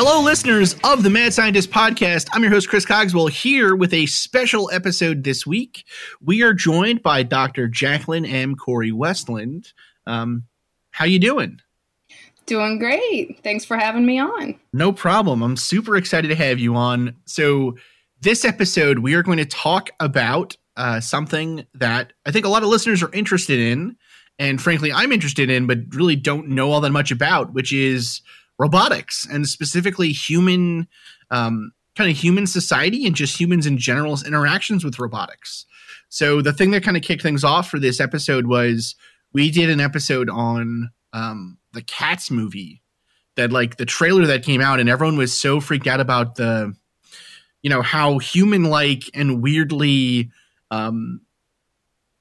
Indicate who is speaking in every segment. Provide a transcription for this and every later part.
Speaker 1: Hello, listeners of the Mad Scientist podcast. I'm your host, Chris Cogswell, here with a special episode this week. We are joined by Dr. Jacqueline M. Kory-Westlund. Um, how you doing?
Speaker 2: Doing great. Thanks for having me on.
Speaker 1: No problem. I'm super excited to have you on. So, this episode, we are going to talk about uh, something that I think a lot of listeners are interested in, and frankly, I'm interested in, but really don't know all that much about, which is robotics and specifically human um, kind of human society and just humans in general's interactions with robotics. So the thing that kind of kicked things off for this episode was we did an episode on um, the Cats movie that like the trailer that came out and everyone was so freaked out about the you know how human like and weirdly um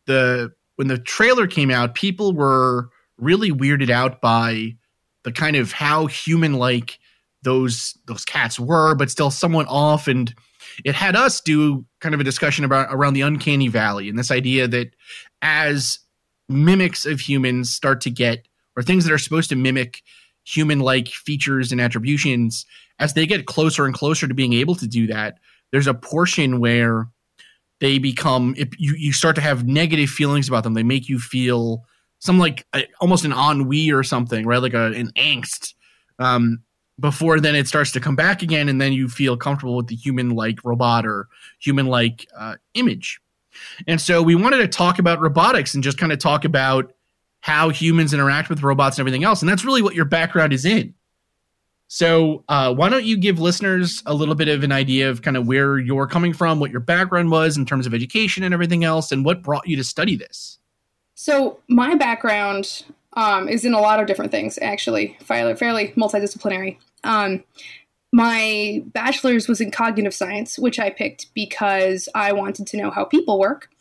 Speaker 1: the when the trailer came out people were really weirded out by the kind of how human like those those cats were, but still somewhat off. And it had us do kind of a discussion about around the uncanny valley and this idea that as mimics of humans start to get or things that are supposed to mimic human like features and attributions as they get closer and closer to being able to do that there's a portion where they become if you, you start to have negative feelings about them they make you feel some like a, almost an ennui or something, right? Like a, an angst. Um, before then it starts to come back again, and then you feel comfortable with the human like robot or human like uh, image. And so we wanted to talk about robotics and just kind of talk about how humans interact with robots and everything else. And that's really what your background is in. So, uh, why don't you give listeners a little bit of an idea of kind of where you're coming from, what your background was in terms of education and everything else, and what brought you to study this?
Speaker 2: So my background um, is in a lot of different things, actually, fairly, fairly multidisciplinary. Um, my bachelor's was in cognitive science, which I picked because I wanted to know how people work.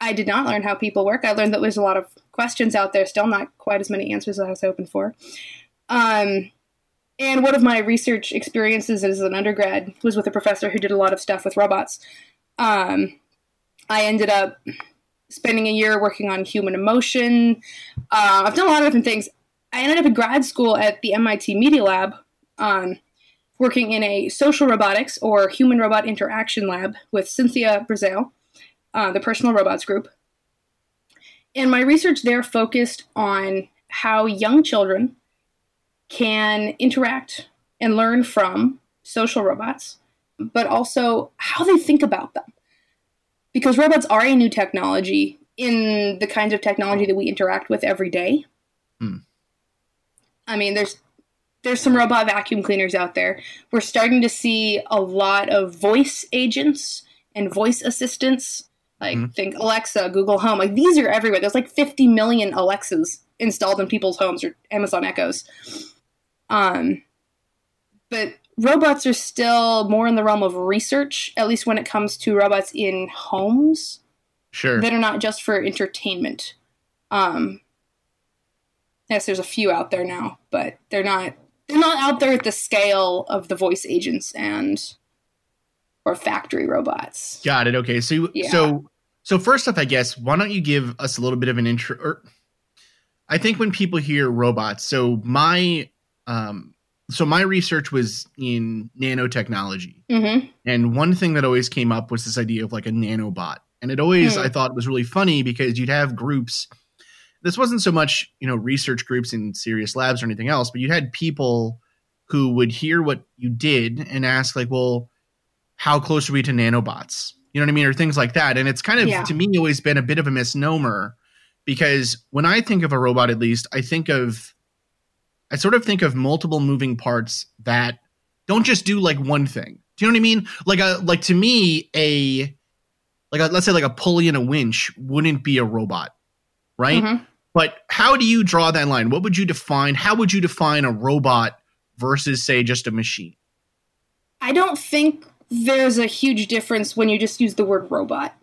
Speaker 2: I did not learn how people work. I learned that there's a lot of questions out there, still not quite as many answers as I was hoping for. Um, and one of my research experiences as an undergrad was with a professor who did a lot of stuff with robots. Um, I ended up spending a year working on human emotion. Uh, I've done a lot of different things. I ended up in grad school at the MIT Media Lab, um, working in a social robotics or human robot interaction lab with Cynthia Breazeal, uh, the Personal Robots Group. And my research there focused on how young children can interact and learn from social robots, but also how they think about them because robots are a new technology in the kinds of technology that we interact with every day. Hmm. I mean, there's there's some robot vacuum cleaners out there. We're starting to see a lot of voice agents and voice assistants. Like mm think Alexa, Google Home. Like these are everywhere. There's like 50 million Alexas installed in people's homes or Amazon Echoes. Um, but robots are still more in the realm of research, at least when it comes to robots in homes.
Speaker 1: Sure.
Speaker 2: That are not just for entertainment. Um, yes, there's a few out there now, but they're not they're not out there at the scale of the voice agents and or factory robots.
Speaker 1: Got it. Okay. So yeah. so so first off, I guess why don't you give us a little bit of an intro? Or, I think when people hear robots, so my um so my research was in nanotechnology mm-hmm. and one thing that always came up was this idea of like a nanobot and it always mm. i thought was really funny because you'd have groups this wasn't so much you know research groups in serious labs or anything else but you had people who would hear what you did and ask like well how close are we to nanobots you know what i mean or things like that and it's kind of yeah. to me always been a bit of a misnomer because when i think of a robot at least i think of I sort of think of multiple moving parts that don't just do like one thing. Do you know what I mean? Like a like to me a like a, let's say like a pulley and a winch wouldn't be a robot, right?
Speaker 2: Mhm.
Speaker 1: But how do you draw that line? What would you define? How would you define a robot versus say just a machine?
Speaker 2: I don't think there's a huge difference when you just use the word robot.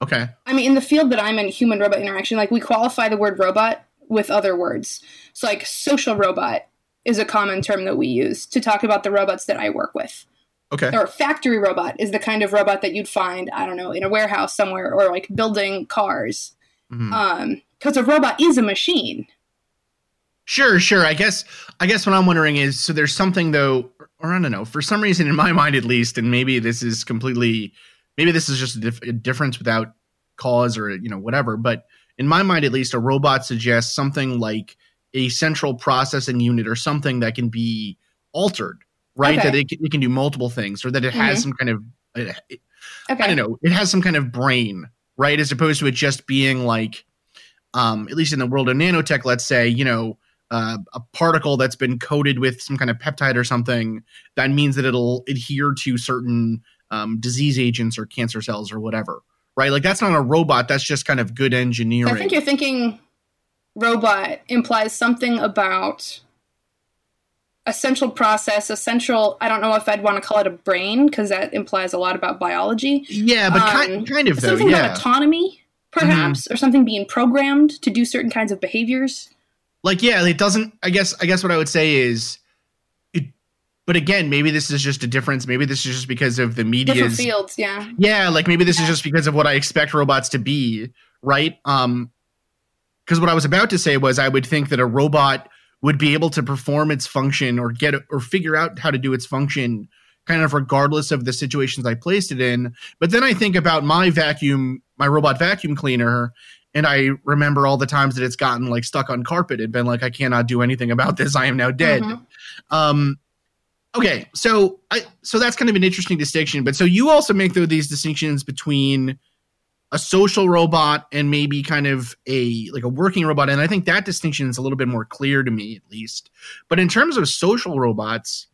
Speaker 1: Okay.
Speaker 2: I mean, in the field that I'm in, human robot interaction, like we qualify the word robot with other words. So, like, social robot is a common term that we use to talk about the robots that I work with.
Speaker 1: Okay.
Speaker 2: Or factory robot is the kind of robot that you'd find, I don't know, in a warehouse somewhere or like building cars.
Speaker 1: Mhm.
Speaker 2: Um, because a robot is a machine.
Speaker 1: Sure, sure. I guess I guess what I'm wondering is so there's something though or I don't know, for some reason in my mind at least and maybe this is completely maybe this is just a, dif- a difference without cause or you know whatever, but in my mind at least a robot suggests something like a central processing unit or something that can be altered, right?
Speaker 2: Okay.
Speaker 1: That it can, it can do multiple things or that it has
Speaker 2: Mhm.
Speaker 1: some kind of it, it-
Speaker 2: Okay.
Speaker 1: I don't know, it has some kind of brain, right? As opposed to it just being like, um, at least in the world of nanotech, let's say, you know, uh, a particle that's been coated with some kind of peptide or something. That means that it'll adhere to certain um, disease agents or cancer cells or whatever, right? Like that's not a robot. That's just kind of good engineering.
Speaker 2: I think you're thinking robot implies something about a central process, a central, I don't know if I'd want to call it a brain because that implies a lot about biology.
Speaker 1: yeah, but
Speaker 2: Um,
Speaker 1: kind, kind of though.
Speaker 2: something
Speaker 1: Yeah, Mm-hmm.
Speaker 2: about autonomy, perhaps, or something being programmed to do certain kinds of behaviors.
Speaker 1: like yeah, it doesn't. I guess. I guess what I would say is. But again, maybe this is just a difference. Maybe this is just because of the
Speaker 2: Different
Speaker 1: media's
Speaker 2: fields, yeah.
Speaker 1: Yeah, like maybe this is just because of what I expect robots to be, right? Um because what I was about to say was I would think that a robot would be able to perform its function or get or figure out how to do its function kind of regardless of the situations I placed it in. But then I think about my vacuum, my robot vacuum cleaner, and I remember all the times that it's gotten like stuck on carpet and been like, I cannot do anything about this. I am now dead.
Speaker 2: Mhm.
Speaker 1: Um, okay, so I so that's kind of an interesting distinction. But so you also make though these distinctions between a social robot and maybe kind of a like a working robot, and I think that distinction is a little bit more clear to me at least. But in terms of social robots,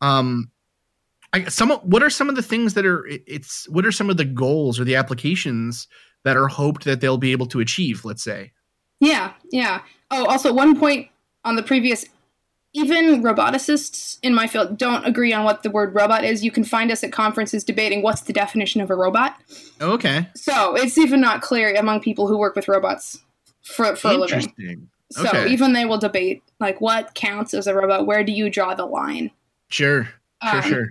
Speaker 1: um, I some what are some of the things that are it's what are some of the goals or the applications that are hoped that they'll be able to achieve? Let's say.
Speaker 2: Yeah, yeah. Oh, also, one point on the previous even roboticists in my field don't agree on what the word robot is. You can find us at conferences debating what's the definition of a robot.
Speaker 1: Oh, Okay.
Speaker 2: So it's even not clear among people who work with robots for, for a living.
Speaker 1: Interesting.
Speaker 2: So
Speaker 1: Okay.
Speaker 2: even they will debate like what counts as a robot. Where do you draw the line?
Speaker 1: Sure. Sure.
Speaker 2: Um,
Speaker 1: sure.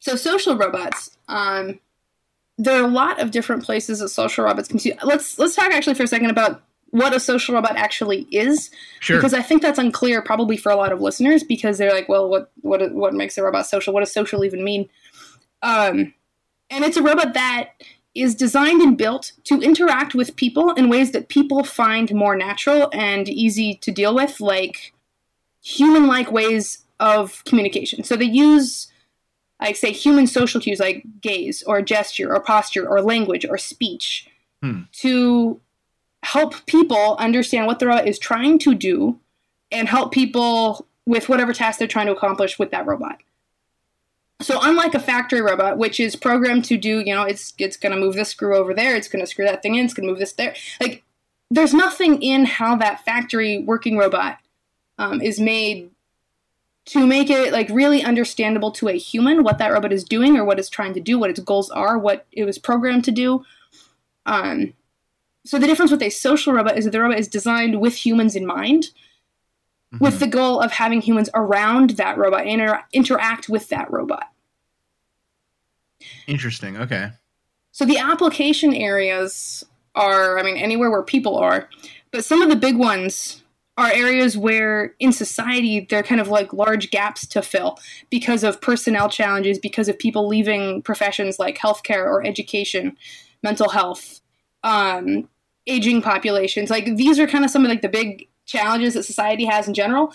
Speaker 2: So social robots. Um, there are a lot of different places that social robots can see. Let's let's talk actually for a second about what a social robot actually is,
Speaker 1: Sure.
Speaker 2: because I think that's unclear probably for a lot of listeners because they're like, well, what what what makes a robot social? What does social even mean? Um, and it's a robot that is designed and built to interact with people in ways that people find more natural and easy to deal with, like human like ways of communication. So they use, like, say, human social cues like gaze or gesture or posture or language or speech
Speaker 1: Hmm.
Speaker 2: to help people understand what the robot is trying to do and help people with whatever task they're trying to accomplish with that robot. So unlike a factory robot, which is programmed to do, you know, it's it's going to move this screw over there, it's going to screw that thing in, it's going to move this there. Like, there's nothing in how that factory working robot um, is made to make it like really understandable to a human what that robot is doing or what it's trying to do, what its goals are, what it was programmed to do. Um, so the difference with a social robot is that the robot is designed with humans in mind with
Speaker 1: Mhm.
Speaker 2: the goal of having humans around that robot and inter- interact with that robot.
Speaker 1: Interesting. Okay.
Speaker 2: So the application areas are, I mean, anywhere where people are, but some of the big ones are areas where in society there are kind of like large gaps to fill because of personnel challenges, because of people leaving professions like healthcare or education, mental health, um, aging populations. Like these are kind of some of like the big challenges that society has in general,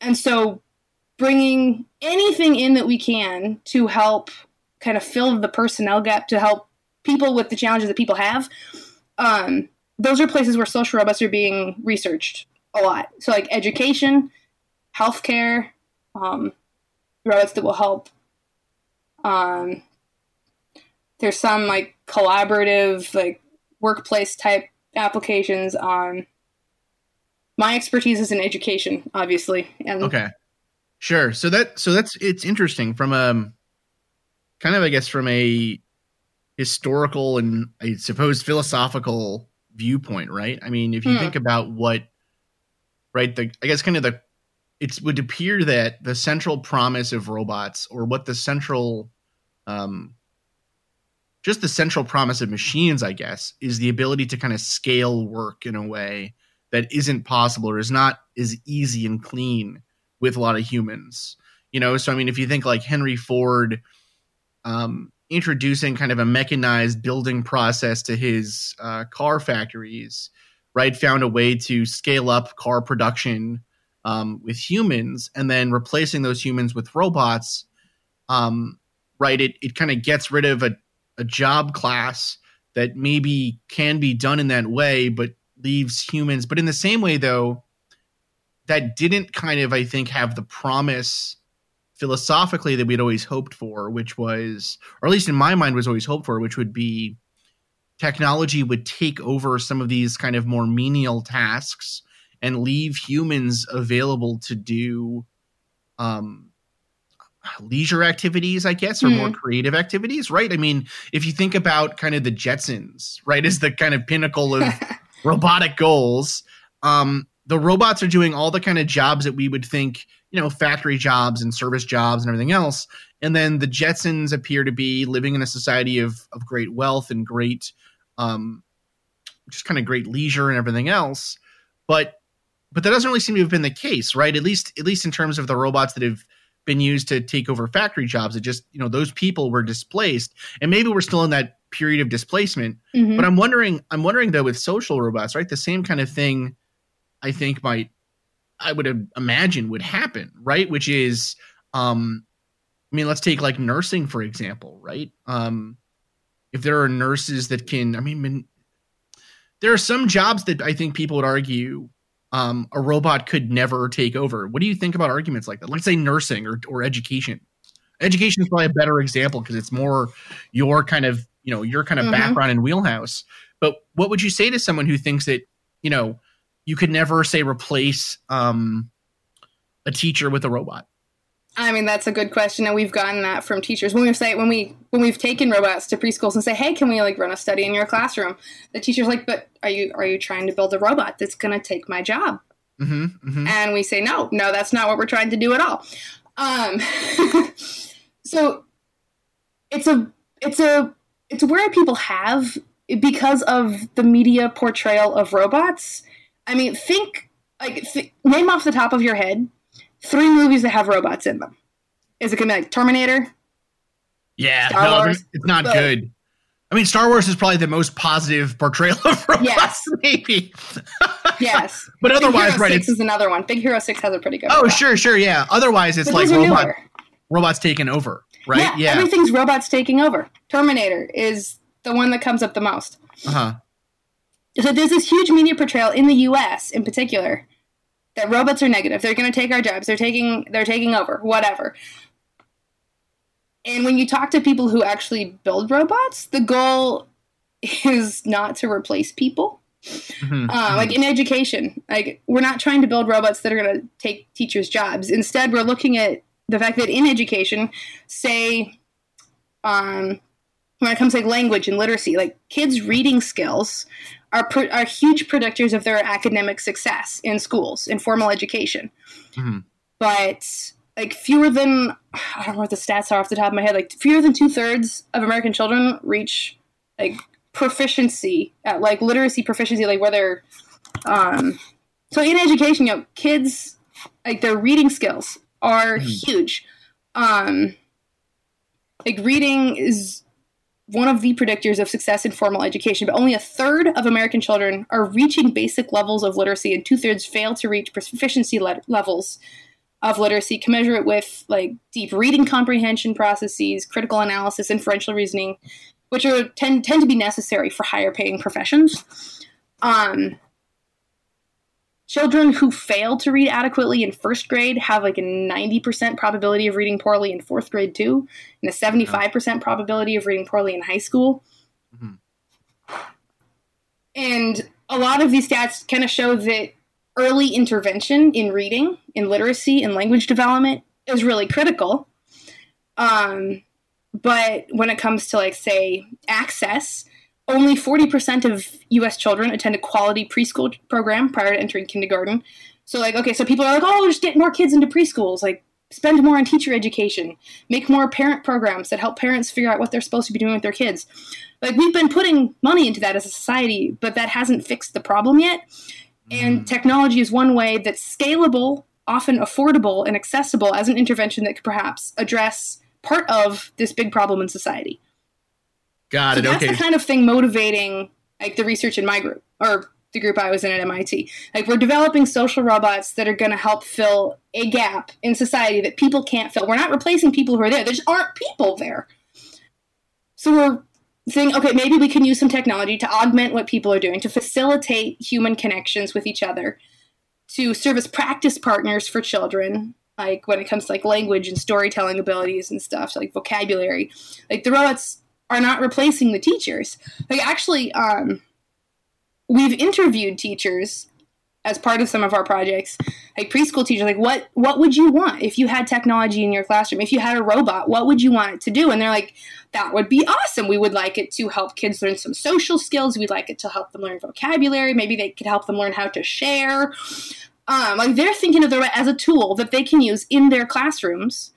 Speaker 2: and so bringing anything in that we can to help kind of fill the personnel gap to help people with the challenges that people have. Um, those are places where social robots are being researched a lot. So, like education, healthcare, um, robots that will help Um, there's some like collaborative, like workplace type applications. Um, my expertise is in education, obviously. And
Speaker 1: okay, sure. So that so that's it's interesting from a kind of I guess from a historical and I suppose philosophical viewpoint, right? I mean, if you hmm. think about what, right, the I guess kind of the it would appear that the central promise of robots or what the central um just the central promise of machines i guess is the ability to kind of scale work in a way that isn't possible or is not as easy and clean with a lot of humans you know? So i mean if you think like henry ford um introducing kind of a mechanized building process to his uh, car factories right found a way to scale up car production um, with humans and then replacing those humans with robots um, right it, it kind of gets rid of a, a job class that maybe can be done in that way but leaves humans. But in the same way though that didn't kind of i think have the promise philosophically that we'd always hoped for which was or at least in my mind was always hoped for which would be technology would take over some of these kind of more menial tasks and leave humans available to do um, leisure activities, I guess, or mm. more creative activities, right? I mean, if you think about kind of the Jetsons, right, as the kind of pinnacle of robotic goals, um, the robots are doing all the kind of jobs that we would think, you know, factory jobs and service jobs and everything else. And then the Jetsons appear to be living in a society of of great wealth and great, um, just kind of great leisure and everything else. But but that doesn't really seem to have been the case, right? At least at least in terms of the robots that have been used to take over factory jobs. It just, you know, those people were displaced. And maybe we're still in that period of displacement. Mm-hmm. But I'm wondering, I'm wondering though with social robots, right? The same kind of thing I think might I would imagine would happen, right? Which is um I mean, let's take like nursing for example, right? Um if there are nurses that can I mean there are some jobs that I think people would argue um, a robot could never take over. What do you think about arguments like that? Let's say nursing or, or education. Education is probably a better example because it's more your kind of you know your kind of mm-hmm. background and wheelhouse. But what would you say to someone who thinks that you know you could never say replace um, a teacher with a robot?
Speaker 2: I mean, that's a good question, and we've gotten that from teachers when we say when we when we've taken robots to preschools and say, "Hey, can we like run a study in your classroom?" The teacher's like, "But are you are you trying to build a robot that's going to take my job?" Mm-hmm, mm-hmm. And we say, "No, no, that's not what we're trying to do at all." Um, so it's a it's a it's where people have because of the media portrayal of robots. I mean, think like th- name off the top of your head three movies that have robots in them. Is it gonna be like Terminator?
Speaker 1: Yeah, Star no, Wars? it's not but, good. I mean, Star Wars is probably the most positive portrayal of robots, yes. maybe.
Speaker 2: yes,
Speaker 1: but otherwise, right?
Speaker 2: Six is another one. Big Hero Six has a pretty good.
Speaker 1: Oh, robot. sure, sure, yeah. Otherwise, it's but like robot, robots taking over, right?
Speaker 2: Yeah, yeah, everything's robots taking over. Terminator is the one that comes up the most. Uh huh. So there's this huge media portrayal in the U.S. in particular that robots are negative. They're going to take our jobs. They're taking they're taking over. Whatever. And when you talk to people who actually build robots, the goal is not to replace people. Mm-hmm. Uh, like in education, like we're not trying to build robots that are going to take teachers' jobs. Instead, we're looking at the fact that in education, say, um, when it comes to like language and literacy, like kids' reading skills are, are huge predictors of their academic success in schools, in formal education. Mm-hmm. But like fewer than, I don't know what the stats are off the top of my head, like fewer than two thirds of American children reach like proficiency at like literacy proficiency, like where they're, um, so in education, you know, kids, like their reading skills are mm-hmm. huge. Um, like reading is one of the predictors of success in formal education, but only a third of American children are reaching basic levels of literacy, and two thirds fail to reach proficiency le- levels of literacy. Commensurate with like deep reading comprehension processes, critical analysis, inferential reasoning, which are tend tend to be necessary for higher paying professions. Um, children who fail to read adequately in first grade have like a 90% probability of reading poorly in fourth grade too and a 75% probability of reading poorly in high school. Mm-hmm. and a lot of these stats kind of show that early intervention in reading in literacy and language development is really critical. Um, but when it comes to like say access only 40% of US children attend a quality preschool program prior to entering kindergarten. So, like, okay, so people are like, oh, just get more kids into preschools. Like, spend more on teacher education, make more parent programs that help parents figure out what they're supposed to be doing with their kids. Like, we've been putting money into that as a society, but that hasn't fixed the problem yet. And mm. technology is one way that's scalable, often affordable, and accessible as an intervention that could perhaps address part of this big problem in society.
Speaker 1: Got so it.
Speaker 2: That's
Speaker 1: okay.
Speaker 2: the kind of thing motivating like the research in my group or the group I was in at MIT. Like we're developing social robots that are going to help fill a gap in society that people can't fill. We're not replacing people who are there. There just aren't people there. So we're saying, okay, maybe we can use some technology to augment what people are doing, to facilitate human connections with each other, to serve as practice partners for children, like when it comes to like language and storytelling abilities and stuff, like vocabulary. Like the robots are not replacing the teachers. Like actually, um, we've interviewed teachers as part of some of our projects, like preschool teachers. Like, what what would you want if you had technology in your classroom? If you had a robot, what would you want it to do? And they're like, that would be awesome. We would like it to help kids learn some social skills. We'd like it to help them learn vocabulary. Maybe they could help them learn how to share. Um, like they're thinking of the as a tool that they can use in their classrooms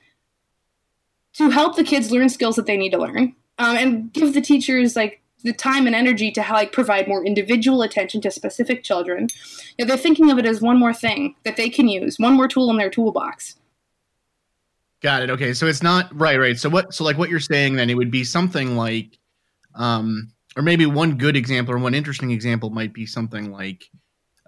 Speaker 2: to help the kids learn skills that they need to learn um, and give the teachers like the time and energy to like provide more individual attention to specific children. You know, they're thinking of it as one more thing that they can use, one more tool in their toolbox.
Speaker 1: Got it. Okay, so it's not right, right. So what? So like what you're saying then, it would be something like, um, or maybe one good example or one interesting example might be something like,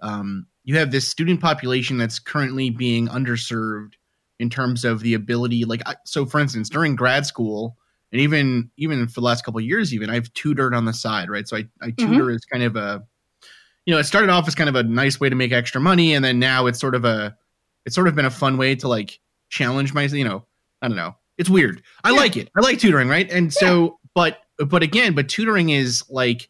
Speaker 1: um, you have this student population that's currently being underserved in terms of the ability, like, so for instance, during grad school and even even for the last couple years even i've tutored on the side right so i, I mm-hmm. tutor mm-hmm. as kind of a you know it started off as kind of a nice way to make extra money and then now it's sort of a it's sort of been a fun way to like challenge my you know i don't know it's weird i yeah. like it i like tutoring right and yeah. so but but again but tutoring is like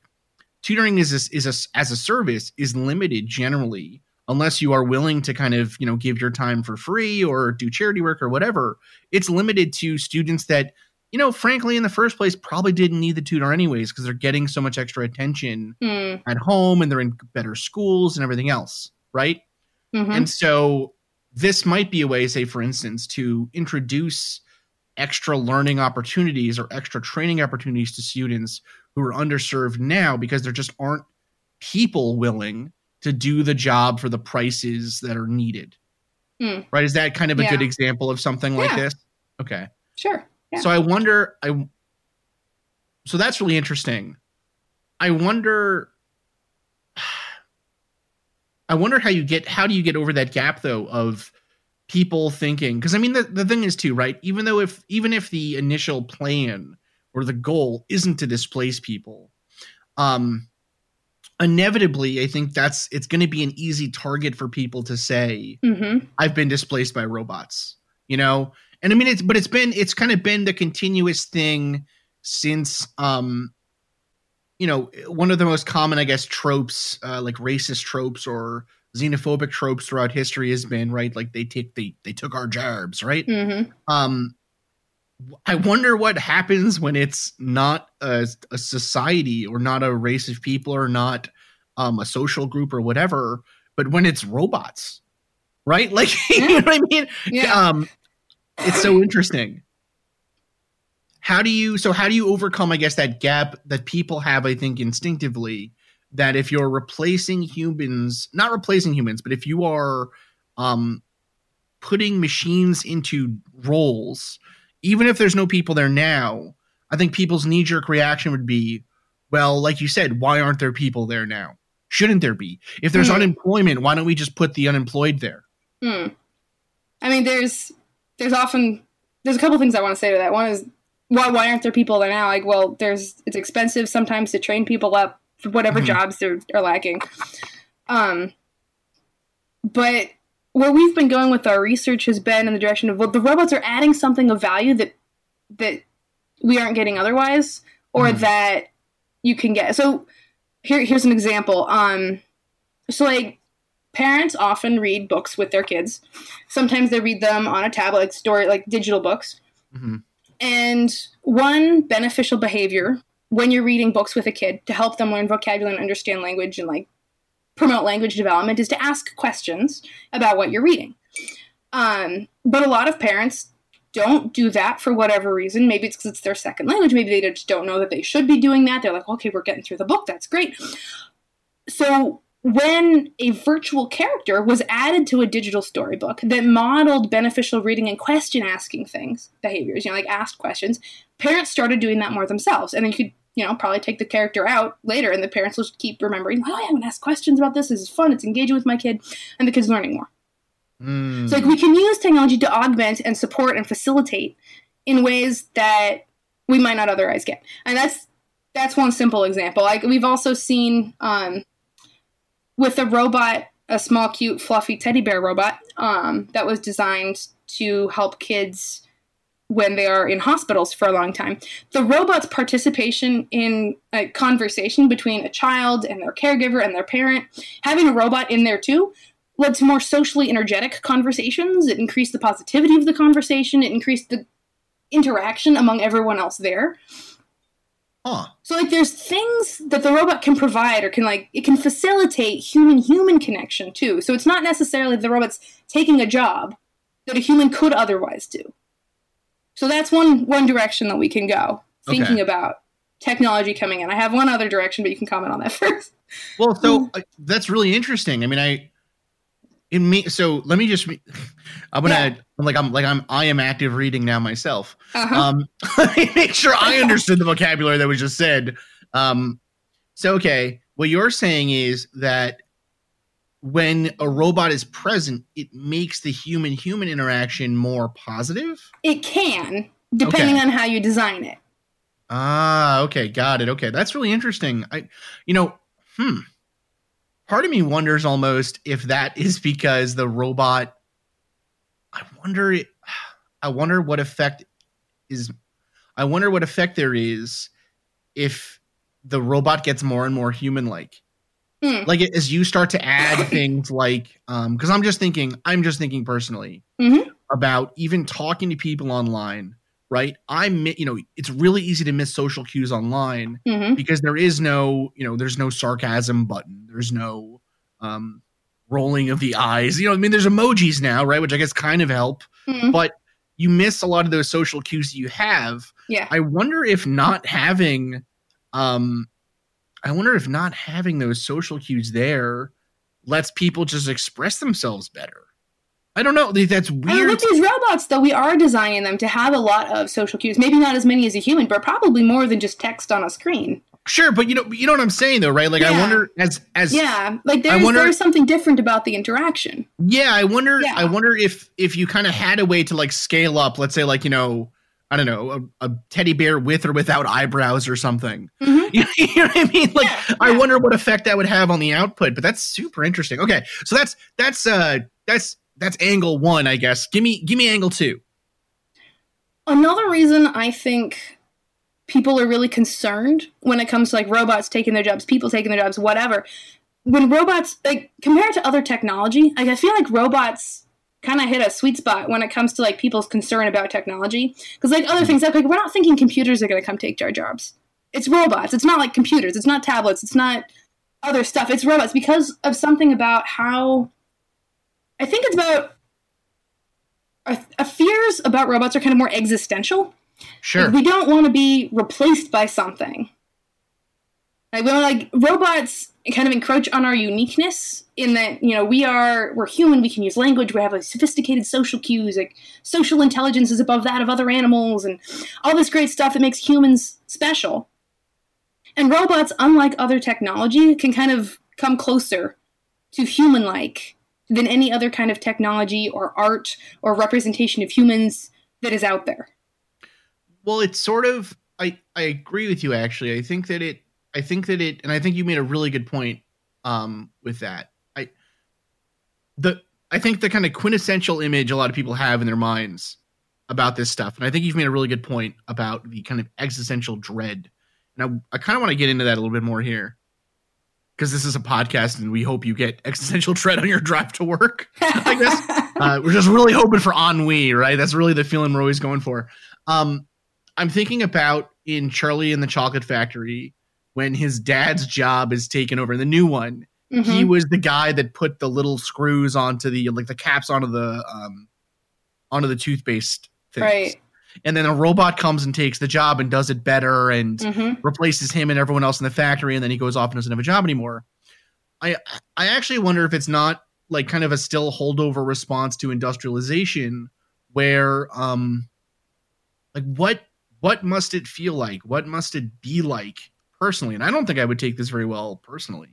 Speaker 1: tutoring is a, is a, as a service is limited generally unless you are willing to kind of you know give your time for free or do charity work or whatever it's limited to students that you know, frankly, in the first place, probably didn't need the tutor anyways because they're getting so much extra attention mm. at home and they're in better schools and everything else, right? Mm-hmm. And so this might be a way, say, for instance, to introduce extra learning opportunities or extra training opportunities to students who are underserved now because there just aren't people willing to do the job for the prices that are needed. Mm. Right? Is that kind of a yeah. good example of something yeah. like this? Okay.
Speaker 2: Sure.
Speaker 1: So I wonder I so that's really interesting. I wonder I wonder how you get how do you get over that gap though of people thinking because I mean the, the thing is too, right? Even though if even if the initial plan or the goal isn't to displace people, um inevitably I think that's it's gonna be an easy target for people to say, mm-hmm. I've been displaced by robots. You know, and I mean it's but it's been it's kind of been the continuous thing since um you know one of the most common I guess tropes uh, like racist tropes or xenophobic tropes throughout history has been right like they take they they took our jobs right mm-hmm. um I wonder what happens when it's not a, a, society or not a race of people or not um, a social group or whatever, but when it's robots, right? Like, yeah. you know what I mean? Yeah. Um, it's so interesting. How do you so how do you overcome I guess that gap that people have I think instinctively that if you're replacing humans, not replacing humans, but if you are um putting machines into roles, even if there's no people there now, I think people's knee jerk reaction would be, well, like you said, why aren't there people there now? Shouldn't there be? If there's mm. unemployment, why don't we just put the unemployed there?
Speaker 2: Mm. I mean, there's there's often there's a couple things I want to say to that. One is why why aren't there people there now? Like, well, there's it's expensive sometimes to train people up for whatever mm-hmm. jobs they are lacking. Um, but where we've been going with our research has been in the direction of well, the robots are adding something of value that that we aren't getting otherwise, or
Speaker 1: Mhm.
Speaker 2: that you can get. So here, here's an example. Um, so like parents often read books with their kids. Sometimes they read them on a tablet, like story, like digital books.
Speaker 1: Mhm.
Speaker 2: And one beneficial behavior when you're reading books with a kid to help them learn vocabulary and understand language and like promote language development is to ask questions about what you're reading. Um, but a lot of parents don't do that for whatever reason. Maybe it's because it's their second language. Maybe they just don't know that they should be doing that. They're like, okay, we're getting through the book. That's great. So when a virtual character was added to a digital storybook that modeled beneficial reading and question asking things, behaviors, you know, like asked questions, parents started doing that more themselves. And then you could, you know, probably take the character out later and the parents will just keep remembering, oh, yeah, I'm going to ask questions about this. This is fun. It's engaging with my kid. And the kid's learning more.
Speaker 1: Mm.
Speaker 2: So like we can use technology to augment and support and facilitate in ways that we might not otherwise get. And that's that's one simple example. Like we've also seen um, with a robot, a small, cute, fluffy teddy bear robot um, that was designed to help kids when they are in hospitals for a long time. The robot's participation in a conversation between a child and their caregiver and their parent, having a robot in there too, led to more socially energetic conversations. It increased the positivity of the conversation. It increased the interaction among everyone else there.
Speaker 1: Huh.
Speaker 2: So like there's things that the robot can provide or can like it can facilitate human human connection too. So it's not necessarily the robot's taking a job that a human could otherwise do. So that's one one direction that we can go thinking
Speaker 1: Okay.
Speaker 2: about technology coming in. I have one other direction, but you can comment on that first.
Speaker 1: Well, so uh, that's really interesting. I mean, I in me. So let me just. I'm gonna
Speaker 2: Yeah.
Speaker 1: like I'm like I'm I am active reading now myself.
Speaker 2: Uh-huh.
Speaker 1: Um, make sure I understood the vocabulary that was just said. Um, so okay, what you're saying is that when a robot is present, it makes the human human interaction more positive.
Speaker 2: it can, depending
Speaker 1: Okay.
Speaker 2: on how you design it.
Speaker 1: Ah, okay, got it. Okay, that's really interesting. I, you know, hmm. Part of me wonders almost if that is because the robot. I wonder. I wonder what effect is. I wonder what effect there is if the robot gets more and more human-like.
Speaker 2: Hmm.
Speaker 1: Like as you start to add things like, um, because I'm just thinking, I'm just thinking personally
Speaker 2: Mhm.
Speaker 1: about even talking to people online right? I mi- you know it's really easy to miss social cues online
Speaker 2: hmm
Speaker 1: because there is no you know there's no sarcasm button. There's no um rolling of the eyes. You know i mean there's emojis now right which i guess kind of help
Speaker 2: hmm
Speaker 1: but you miss a lot of those social cues that you have.
Speaker 2: Yeah.
Speaker 1: i wonder if not having um i wonder if not having those social cues there lets people just express themselves better i don't know that's weird
Speaker 2: with these robots, though, we are designing them to have a lot of social cues. Maybe not as many as a human, but probably more than just text on a screen.
Speaker 1: Sure, but you know, you know what I'm saying though, right? Like, I wonder as as
Speaker 2: Yeah, like there's
Speaker 1: wonder-
Speaker 2: there's something different about the interaction.
Speaker 1: yeah, I wonder,
Speaker 2: Yeah.
Speaker 1: I wonder if if you kind of had a way to like scale up, let's say, like you know, I don't know, a, a teddy bear with or without eyebrows or something.
Speaker 2: Mhm.
Speaker 1: You know what I mean? Like,
Speaker 2: Yeah,
Speaker 1: I
Speaker 2: yeah.
Speaker 1: wonder what effect that would have on the output. But that's super interesting. Okay, so that's that's uh that's that's angle one, I guess. Give me give me angle two.
Speaker 2: Another reason I think people are really concerned when it comes to like robots taking their jobs, people taking their jobs, whatever. When robots like compared to other technology, like I feel like robots kind of hit a sweet spot when it comes to like people's concern about technology. Because like other things, like we're not thinking computers are going to come take our jobs. It's robots. It's not like computers. It's not tablets. It's not other stuff. It's robots because of something about how I think it's about our, our fears about robots are kind of more existential.
Speaker 1: Sure.
Speaker 2: Like, we don't want to be replaced by something. Like we like robots kind of encroach on our uniqueness in that you know we are we're human. We can use language. We have like sophisticated social cues. Like social intelligence is above that of other animals, and all this great stuff that makes humans special. And robots, unlike other technology, can kind of come closer to human-like than any other kind of technology or art or representation of humans that is out there.
Speaker 1: Well, it's sort of I I agree with you actually. I think that it I think that it and I think you made a really good point um with that. I the I think the kind of quintessential image a lot of people have in their minds about this stuff, and I think you've made a really good point about the kind of existential dread. And I, I kind of want to get into that a little bit more here because this is a podcast, and we hope you get existential dread on your drive to work. I guess uh, we're just really hoping for ennui, right? That's really the feeling we're always going for. Um, I'm thinking about in Charlie and the Chocolate Factory when his dad's job is taken over, the new one. Mm-hmm. He was the guy that put the little screws onto the like the caps onto the um onto the toothpaste things. Right. And then a robot comes and takes the job and does it better and mm-hmm. replaces him and everyone else in the factory and then he goes off and doesn't have a job anymore. I I actually wonder if it's not like kind of a still holdover response to industrialization where um like what what must it feel like? What must it be like personally? And I don't think I would take this very well personally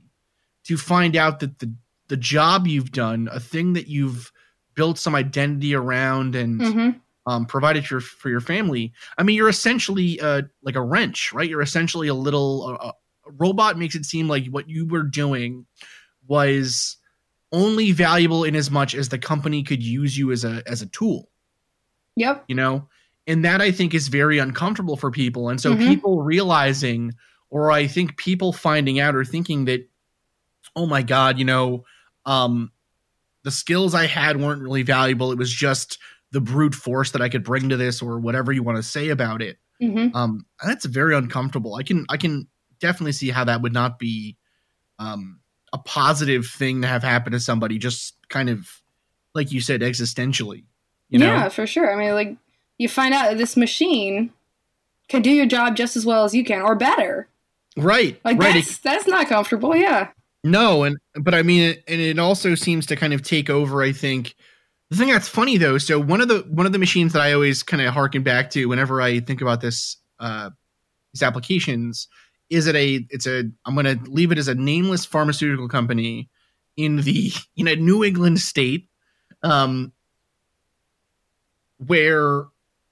Speaker 1: to find out that the the job you've done, a thing that you've built some identity around and mm-hmm. Um, provided your for your family. I mean, you're essentially uh, like a wrench, right? You're essentially a little uh, a robot. Makes it seem like what you were doing was only valuable in as much as the company could use you as a as a tool.
Speaker 2: Yep.
Speaker 1: You know, and that I think is very uncomfortable for people. And so mm-hmm. people realizing, or I think people finding out or thinking that oh my god, you know, um, the skills I had weren't really valuable. It was just the brute force that I could bring to this, or whatever you want to say about it. Mm-hmm. Um, that's very uncomfortable. I can I can definitely see how that would not be um, a positive thing to have happen to somebody. Just kind of like you said, existentially. You know?
Speaker 2: Yeah, for sure. I mean, like you find out that this machine can do your job just as well as you can, or better.
Speaker 1: Right.
Speaker 2: Like
Speaker 1: right.
Speaker 2: that's that's not comfortable. Yeah.
Speaker 1: No, and but I mean, and it also seems to kind of take over. I think the thing that's funny though. So one of the one of the machines that I always kind of harken back to whenever I think about this uh, these applications is it a it's a I'm going to leave it as a nameless pharmaceutical company in the in a New England state, um, where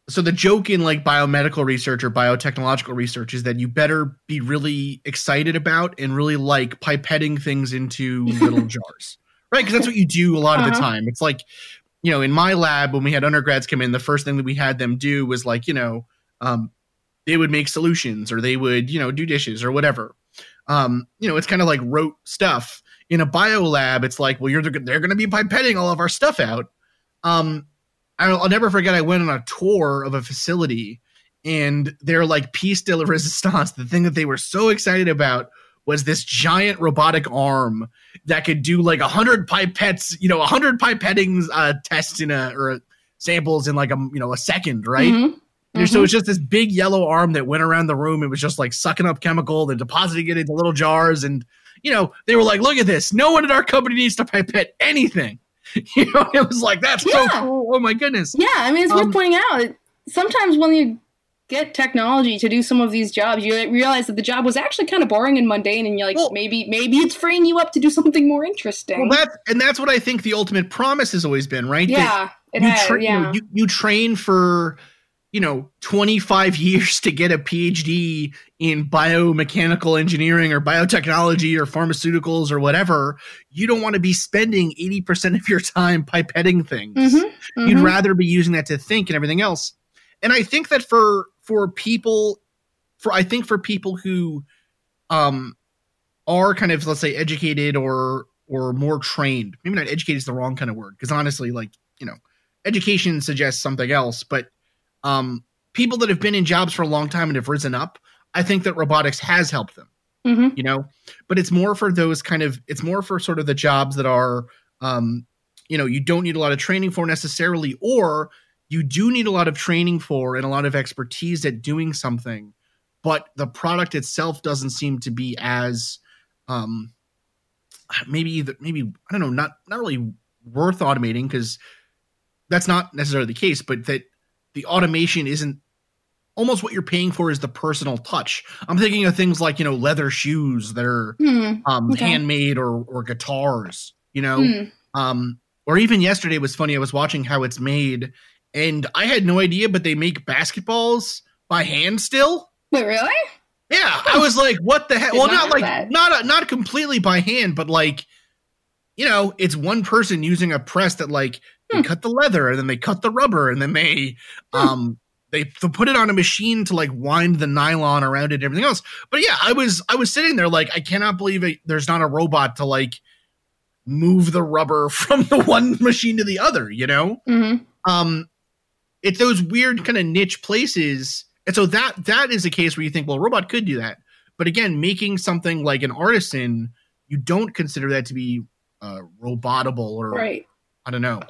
Speaker 1: so the joke in like biomedical research or biotechnological research is that you better be really excited about and really like pipetting things into little jars right because that's what you do a lot uh-huh. of the uh-huh. time it's like you know in my lab when we had undergrads come in the first thing that we had them do was like you know um, they would make solutions or they would you know do dishes or whatever um, you know it's kind of like rote stuff in a bio lab it's like well you're they're going to be pipetting all of our stuff out um, I'll, I'll never forget. I went on a tour of a facility, and they're like piece de la resistance, the thing that they were so excited about was this giant robotic arm that could do like a hundred pipettes, you know, a hundred pipetting uh, tests in a or samples in like a you know a second, right? Mm-hmm. Mm-hmm. So it's just this big yellow arm that went around the room. It was just like sucking up chemical, then depositing it into little jars, and you know they were like, "Look at this! No one at our company needs to pipette anything." you know, it was like that's yeah. so cool. Oh my goodness.
Speaker 2: Yeah, I mean, it's um, worth pointing out. Sometimes when you get technology to do some of these jobs, you realize that the job was actually kind of boring and mundane, and you're like, well, maybe maybe it's freeing you up to do something more interesting.
Speaker 1: Well, that's and that's what I think the ultimate promise has always been, right?
Speaker 2: Yeah,
Speaker 1: you has, tra- yeah. You, know, you, you train for you know 25 years to get a phd in biomechanical engineering or biotechnology or pharmaceuticals or whatever you don't want to be spending 80% of your time pipetting things mm-hmm, mm-hmm. you'd rather be using that to think and everything else and i think that for for people for i think for people who um are kind of let's say educated or or more trained maybe not educated is the wrong kind of word because honestly like you know education suggests something else but um, people that have been in jobs for a long time and have risen up, I think that robotics has helped them. Mm-hmm. You know, but it's more for those kind of it's more for sort of the jobs that are um, you know, you don't need a lot of training for necessarily, or you do need a lot of training for and a lot of expertise at doing something, but the product itself doesn't seem to be as um maybe maybe I don't know, not not really worth automating because that's not necessarily the case, but that the automation isn't almost what you're paying for is the personal touch. I'm thinking of things like, you know, leather shoes that are hmm. um, okay. handmade or, or guitars, you know, hmm. um, or even yesterday was funny. I was watching how it's made and I had no idea, but they make basketballs by hand still.
Speaker 2: Wait, really?
Speaker 1: Yeah. I was like, what the heck? Well, not, not like, that. not, not completely by hand, but like, you know, it's one person using a press that like they
Speaker 2: Hmm.
Speaker 1: cut the leather and then they cut the rubber and then they um they, they put it on a machine to like wind the nylon around it and everything else. But yeah, I was I was sitting there like I cannot believe it, there's not a robot to like move the rubber from the one machine to the other, you know?
Speaker 2: hmm
Speaker 1: um it's those weird kind of niche places and so that that is a case where you think well a robot could do that. But again making something like an artisan you don't consider that to be uh robotable or
Speaker 2: Right.
Speaker 1: i don't know.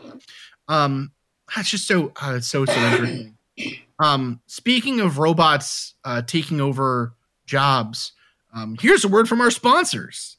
Speaker 1: Um that's just so uh, it's so so interesting. Um speaking of robots uh taking over jobs um here's a word from our sponsors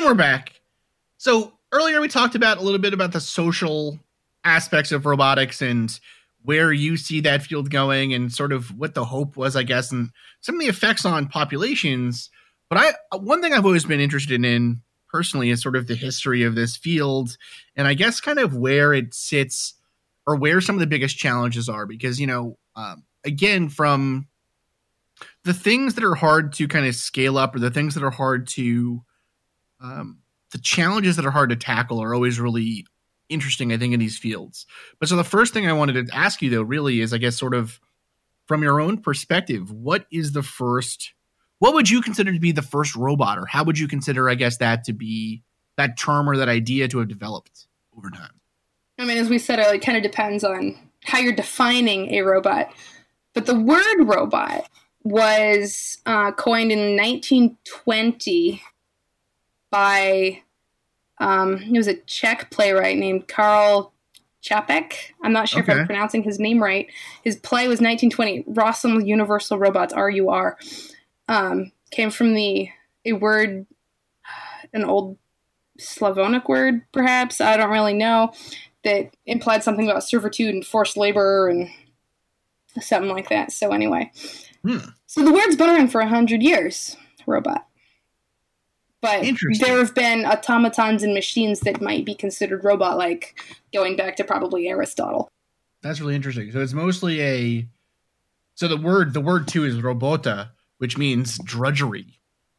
Speaker 1: And we're back. So earlier we talked about a little bit about the social aspects of robotics and where you see that field going and sort of what the hope was, I guess, and some of the effects on populations. But I one thing I've always been interested in personally is sort of the history of this field and I guess kind of where it sits or where some of the biggest challenges are because you know um, again from the things that are hard to kind of scale up or the things that are hard to um, the challenges that are hard to tackle are always really interesting, I think, in these fields. But so the first thing I wanted to ask you, though, really is, I guess, sort of from your own perspective, what is the first, what would you consider to be the first robot, or how would you consider, I guess, that to be that term or that idea to have developed over time?
Speaker 2: I mean, as we said, it kind of depends on how you're defining a robot. But the word robot was uh, coined in 1920 by um, he was a Czech playwright named Karl Čapek. I'm not sure if I'm pronouncing his name right. His play was 1920. Rossum Universal Robots, R-U-R, um, came from the a word, an old Slavonic word, perhaps. I don't really know. That implied something about servitude and forced labor and something like that. So anyway,
Speaker 1: Hmm.
Speaker 2: so the word's been around for a hundred years, robot. But there have been automatons and machines that might be considered robot-like, going back to probably Aristotle.
Speaker 1: That's really interesting. So it's mostly a, so the word, the word too is robota, which means drudgery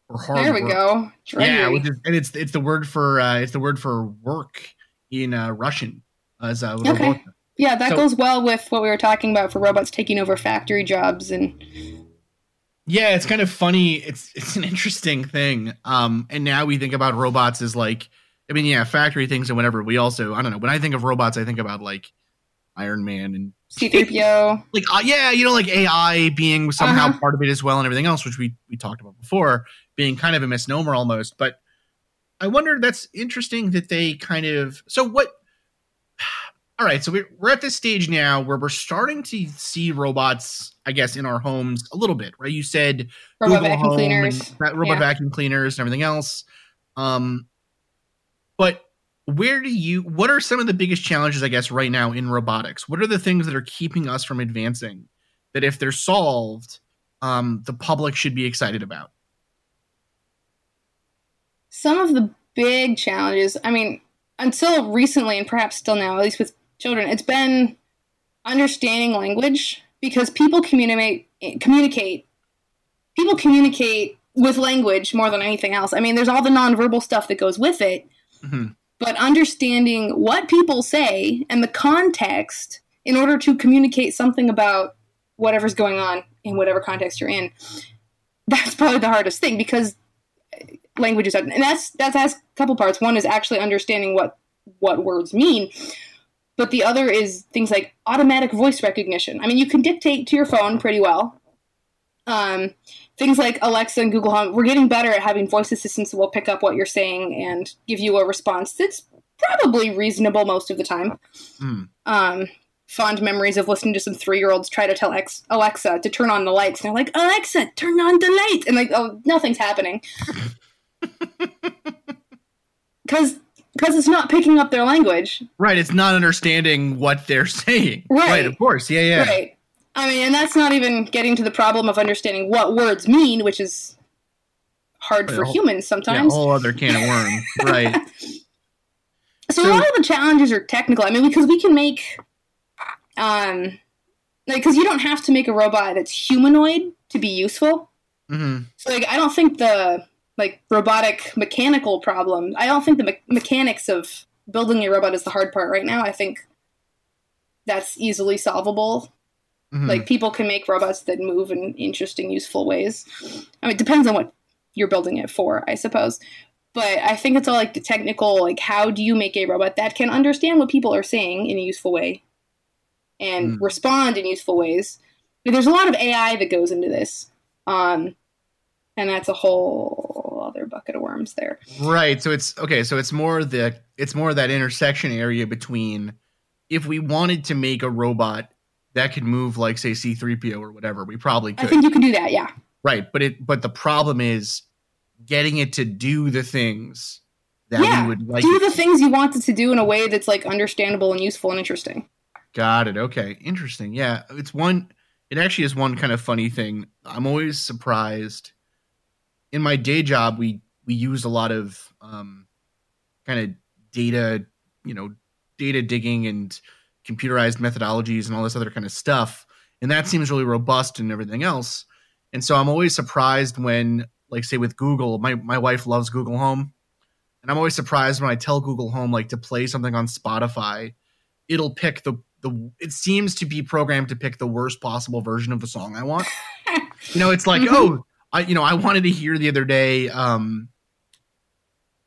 Speaker 1: or hard
Speaker 2: there we
Speaker 1: work.
Speaker 2: go. Drudgery.
Speaker 1: Yeah, which is, and it's it's the word for uh, it's the word for work in uh, Russian as uh,
Speaker 2: Okay.
Speaker 1: robota.
Speaker 2: Yeah, that
Speaker 1: So-
Speaker 2: goes well with what we were talking about for robots taking over factory jobs and
Speaker 1: Yeah, it's kind of funny. It's it's an interesting thing. Um, and now we think about robots as like, I mean, yeah, factory things and whatever. We also, I don't know. When I think of robots, I think about like Iron Man and
Speaker 2: C3PO.
Speaker 1: like, uh, yeah, you know, like AI being somehow
Speaker 2: Uh-huh.
Speaker 1: part of it as well, and everything else, which we we talked about before, being kind of a misnomer almost. But I wonder. That's interesting that they kind of. So what? All right, so we're we're at this stage now where we're starting to see robots, I guess, in our homes a little bit, right? You said
Speaker 2: robot
Speaker 1: Google
Speaker 2: vacuum
Speaker 1: Home
Speaker 2: cleaners.
Speaker 1: and robot
Speaker 2: Yeah.
Speaker 1: vacuum cleaners and everything else. Um, but where do you? What are some of the biggest challenges, I guess, right now in robotics? What are the things that are keeping us from advancing? That if they're solved, um, the public should be excited about.
Speaker 2: some of the big challenges i mean until recently and perhaps still now at least with children. It's been understanding language because people communicate communicate people communicate with language more than anything else. I mean there's all the nonverbal stuff that goes with it.
Speaker 1: Mhm.
Speaker 2: but understanding what people say and the context in order to communicate something about whatever's going on in whatever context you're in that's probably the hardest thing because languages and that's that's has a couple parts. One is actually understanding what what words mean but the other is things like automatic voice recognition i mean you can dictate to your phone pretty well um, things like alexa and google home we're getting better at having voice assistants that will pick up what you're saying and give you a response that's probably reasonable most of the time
Speaker 1: Mm.
Speaker 2: um, fond memories of listening to some three year olds try to tell X- Alexa to turn on the lights. And they're like, Alexa, turn on the lights. And like, oh, nothing's happening. Because because it's not picking up their language.
Speaker 1: Right. It's not understanding what they're saying.
Speaker 2: Right.
Speaker 1: Of course. Yeah. Yeah.
Speaker 2: Right. I mean, and that's not even getting to the problem of understanding what words mean, which is hard
Speaker 1: Right,
Speaker 2: for
Speaker 1: whole-
Speaker 2: humans
Speaker 1: Yeah. A
Speaker 2: sometimes.
Speaker 1: whole other can of worm. right.
Speaker 2: so,
Speaker 1: So-
Speaker 2: a lot of the challenges are technical. I mean, because we can make, um, like, because you don't have to make a robot that's humanoid to be useful.
Speaker 1: hmm
Speaker 2: So, like, I don't think the like robotic mechanical problem. I don't think the me- mechanics of building a robot is the hard part right now. I think that's easily solvable.
Speaker 1: hmm
Speaker 2: Like people can make robots that move in interesting, useful ways. I mean, it depends on what you're building it for, I suppose. But I think it's all like the technical, like how do you make a robot that can understand what people are saying in a useful way and
Speaker 1: Mm.
Speaker 2: respond in useful ways. But there's a lot of AI that goes into this, um, and that's a whole bucket of worms there.
Speaker 1: Right. So it's okay. So it's more the it's more that intersection area between if we wanted to make a robot that could move like say C3PO or whatever, we probably
Speaker 2: I
Speaker 1: could.
Speaker 2: think you can do that, yeah.
Speaker 1: right. But it but the problem is getting it to do the things that
Speaker 2: yeah,
Speaker 1: we would like.
Speaker 2: do the
Speaker 1: to.
Speaker 2: things you want it to do in a way that's like understandable and useful and interesting.
Speaker 1: Got it. Okay. Interesting. Yeah. It's one it actually is one kind of funny thing. I'm always surprised. In my day job, we we use a lot of um kind of data, you know, data digging and computerized methodologies and all this other kind of stuff. And that seems really robust and everything else. And so I'm always surprised when, like, say with Google, my, my wife loves Google Home. And I'm always surprised when I tell Google Home like to play something on Spotify, it'll pick the the it seems to be programmed to pick the worst possible version of the song I want. you know, it's like,
Speaker 2: Mhm.
Speaker 1: oh, I you know, I wanted to hear the other day, um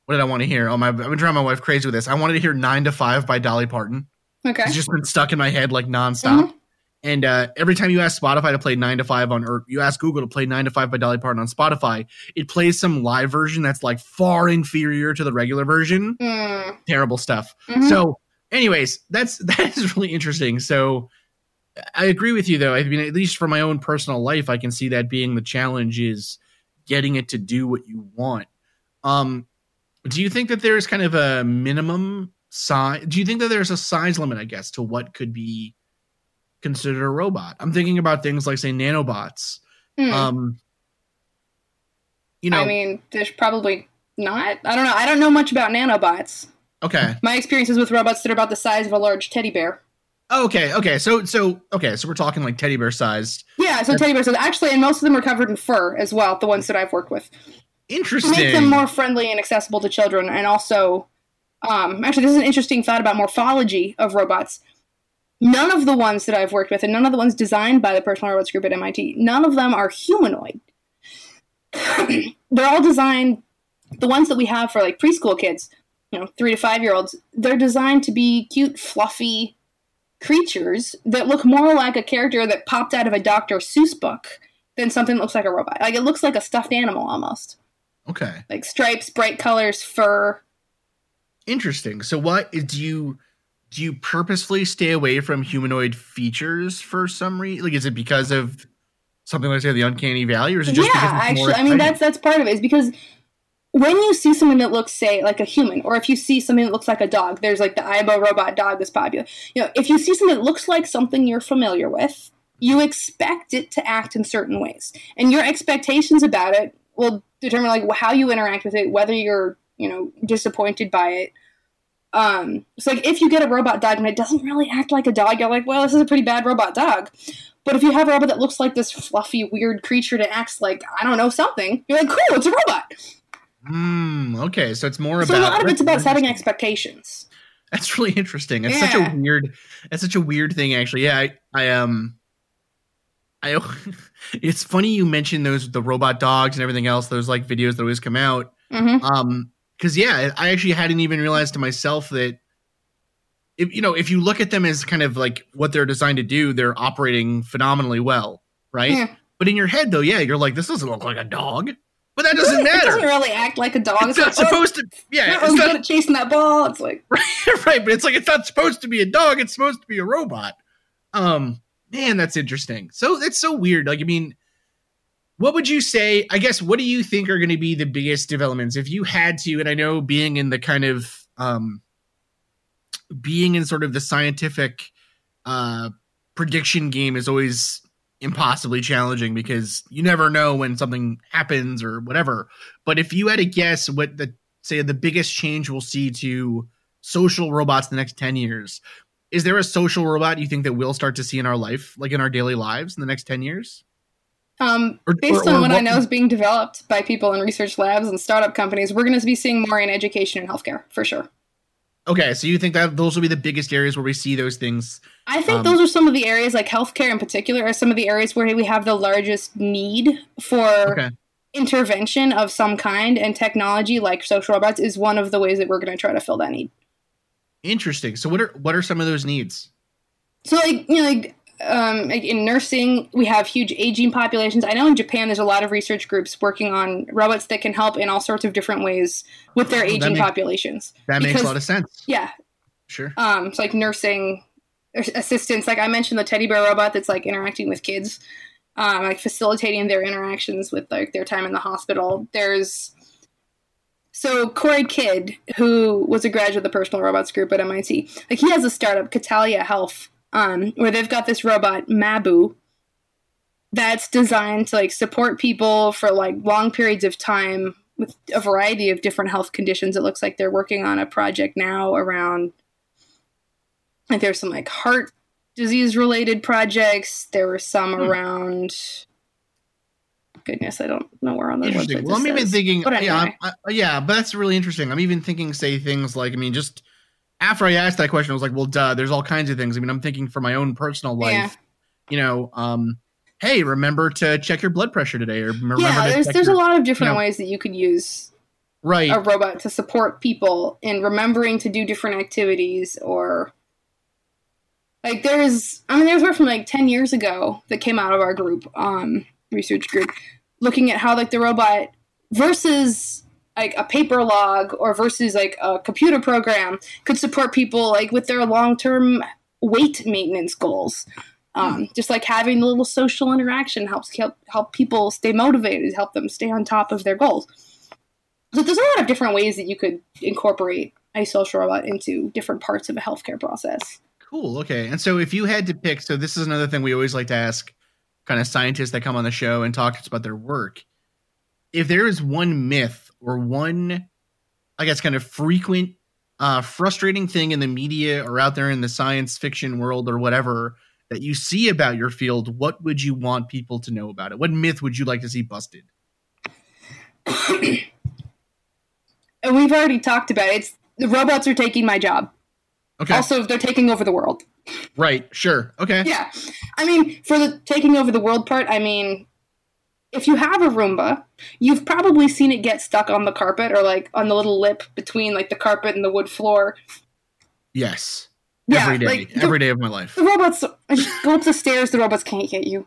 Speaker 1: what did I want to hear? Oh my I've been driving my wife crazy with this. I wanted to hear Nine to Five by Dolly Parton.
Speaker 2: Okay.
Speaker 1: It's just been stuck in my head like nonstop.
Speaker 2: Mhm.
Speaker 1: And uh, every time you ask Spotify to play Nine to Five on, or you ask Google to play Nine to Five by Dolly Parton on Spotify, it plays some live version that's like far inferior to the regular version.
Speaker 2: Mm,
Speaker 1: Terrible stuff.
Speaker 2: mhm.
Speaker 1: So, anyways, that's that is really interesting. So, I agree with you, though. I mean, at least for my own personal life, I can see that being the challenge is getting it to do what you want. Um, do you think that there's kind of a minimum size? Do you think that there's a size limit, I guess, to what could be considered a robot? I'm thinking about things like, say, nanobots.
Speaker 2: Hmm.
Speaker 1: Um, you know,
Speaker 2: I mean, there's probably not. I don't know. I don't know much about nanobots.
Speaker 1: okay.
Speaker 2: My experiences with robots that are about the size of a large teddy bear.
Speaker 1: Okay, okay. So so okay, so we're talking like teddy bear sized.
Speaker 2: Yeah, so teddy bears. Actually, and most of them are covered in fur as well. The ones that I've worked with
Speaker 1: Interesting.
Speaker 2: make them more friendly and accessible to children, and also, um, actually, this is an interesting thought about morphology of robots. None of the ones that I've worked with, and none of the ones designed by the Personal Robots Group at MIT, none of them are humanoid. They're all designed. The ones that we have for like preschool kids, you know, three to five year olds, they're designed to be cute, fluffy creatures that look more like a character that popped out of a Dr. Seuss book than something that looks like a robot. Like it looks like a stuffed animal almost.
Speaker 1: Okay.
Speaker 2: Like stripes, bright colors, fur.
Speaker 1: Interesting. So what do you do you purposefully stay away from humanoid features for some reason? Like is it because of something like say the uncanny valley or is it just
Speaker 2: yeah,
Speaker 1: because it's more
Speaker 2: actually, I mean that's that's part of it. Is because when you see something that looks, say, like a human, or if you see something that looks like a dog, there's like the Aibo robot dog that's popular. You know, if you see something that looks like something you're familiar with, you expect it to act in certain ways, and your expectations about it will determine like how you interact with it, whether you're you know disappointed by it. Um, it's like if you get a robot dog and it doesn't really act like a dog, you're like, well, this is a pretty bad robot dog. But if you have a robot that looks like this fluffy, weird creature that acts like I don't know something, you're like, cool, it's a robot.
Speaker 1: Hmm, okay, so it's more
Speaker 2: So
Speaker 1: about
Speaker 2: a lot of it's about setting expectations.
Speaker 1: That's really interesting. It's such a weird. That's such a weird thing, actually. Yeah, I, I um, I. It's funny you mentioned those the robot dogs and everything else. Those like videos that always come out.
Speaker 2: hmm
Speaker 1: Um, because yeah, I actually hadn't even realized to myself that. If you know, if you look at them as kind of like what they're designed to do, they're operating phenomenally well, right?
Speaker 2: Yeah.
Speaker 1: But in your head, though, yeah, you're like, this doesn't look like a dog, but that doesn't
Speaker 2: It
Speaker 1: matter.
Speaker 2: doesn't really act like a dog.
Speaker 1: It's not
Speaker 2: like, oh,
Speaker 1: supposed to. Yeah, it's not
Speaker 2: good at chasing that ball. It's like,
Speaker 1: right, but it's like it's not supposed to be a dog. It's supposed to be a robot. Um, man, that's interesting. So that's so weird. Like, I mean, what would you say? I guess what do you think are going to be the biggest developments if you had to? And I know being in the kind of um, being in sort of the scientific uh, prediction game is always impossibly challenging because you never know when something happens or whatever. But if you had to guess what the say the biggest change we'll see to social robots in the next 10 years, is there a social robot you think that we'll start to see in our life, like in our daily lives in the next 10 years?
Speaker 2: Um, based or, or, on what, what I know is being developed by people in research labs and startup companies, we're going to be seeing more in education and healthcare for sure.
Speaker 1: Okay, so you think that those will be the biggest areas where we see those things?
Speaker 2: I think um, those are some of the areas, like healthcare in particular, are some of the areas where we have the largest need for okay. intervention of some kind, and technology, like social robots, is one of the ways that we're going to try to fill that need.
Speaker 1: Interesting. So, what are what are some of those needs?
Speaker 2: So, like you know, like um, in nursing, we have huge aging populations. I know in Japan, there's a lot of research groups working on robots that can help in all sorts of different ways with their aging that populations.
Speaker 1: That because, makes a lot of sense.
Speaker 2: Yeah.
Speaker 1: Sure.
Speaker 2: Um, it's like nursing assistants. Like I mentioned, the teddy bear robot that's like interacting with kids, um, like facilitating their interactions with like their time in the hospital. There's so Cory Kidd, who was a graduate of the Personal Robots group at MIT, like he has a startup, Catalia Health, um, where they've got this robot Mabu that's designed to like support people for like long periods of time with a variety of different health conditions. It looks like they're working on a project now around like there's some like heart disease related projects. There were some hmm. around goodness, I don't know where on the
Speaker 1: interesting.
Speaker 2: website.
Speaker 1: Well, I'm even thinking, but anyway. yeah, I, yeah, but that's really interesting. I'm even thinking, say things like, I mean, just after I asked that question, I was like, well, duh, there's all kinds of things. I mean, I'm thinking for my own personal life, yeah. you know, um, hey, remember to check your blood pressure today, or remember
Speaker 2: yeah, there's there's
Speaker 1: your,
Speaker 2: a lot of different you know, ways that you could use
Speaker 1: right
Speaker 2: a robot to support people in remembering to do different activities or like there's I mean there's work from like ten years ago that came out of our group, um, research group, looking at how like the robot versus like a paper log or versus like a computer program could support people like with their long-term weight maintenance goals. Um, just like having a little social interaction helps help, help people stay motivated help them stay on top of their goals. So there's a lot of different ways that you could incorporate a social robot into different parts of a healthcare process.
Speaker 1: Cool okay. And so if you had to pick so this is another thing we always like to ask kind of scientists that come on the show and talk to us about their work if there is one myth or one, I guess, kind of frequent, uh, frustrating thing in the media or out there in the science fiction world or whatever that you see about your field, what would you want people to know about it? What myth would you like to see busted?
Speaker 2: we've already talked about it. It's the robots are taking my job. Okay. Also, they're taking over the world.
Speaker 1: Right. Sure. Okay.
Speaker 2: Yeah. I mean, for the taking over the world part, I mean, if you have a Roomba, you've probably seen it get stuck on the carpet or like on the little lip between like the carpet and the wood floor.
Speaker 1: Yes. Yeah, every day. Like the, every day of my life.
Speaker 2: The robots go up the stairs, the robots can't get you.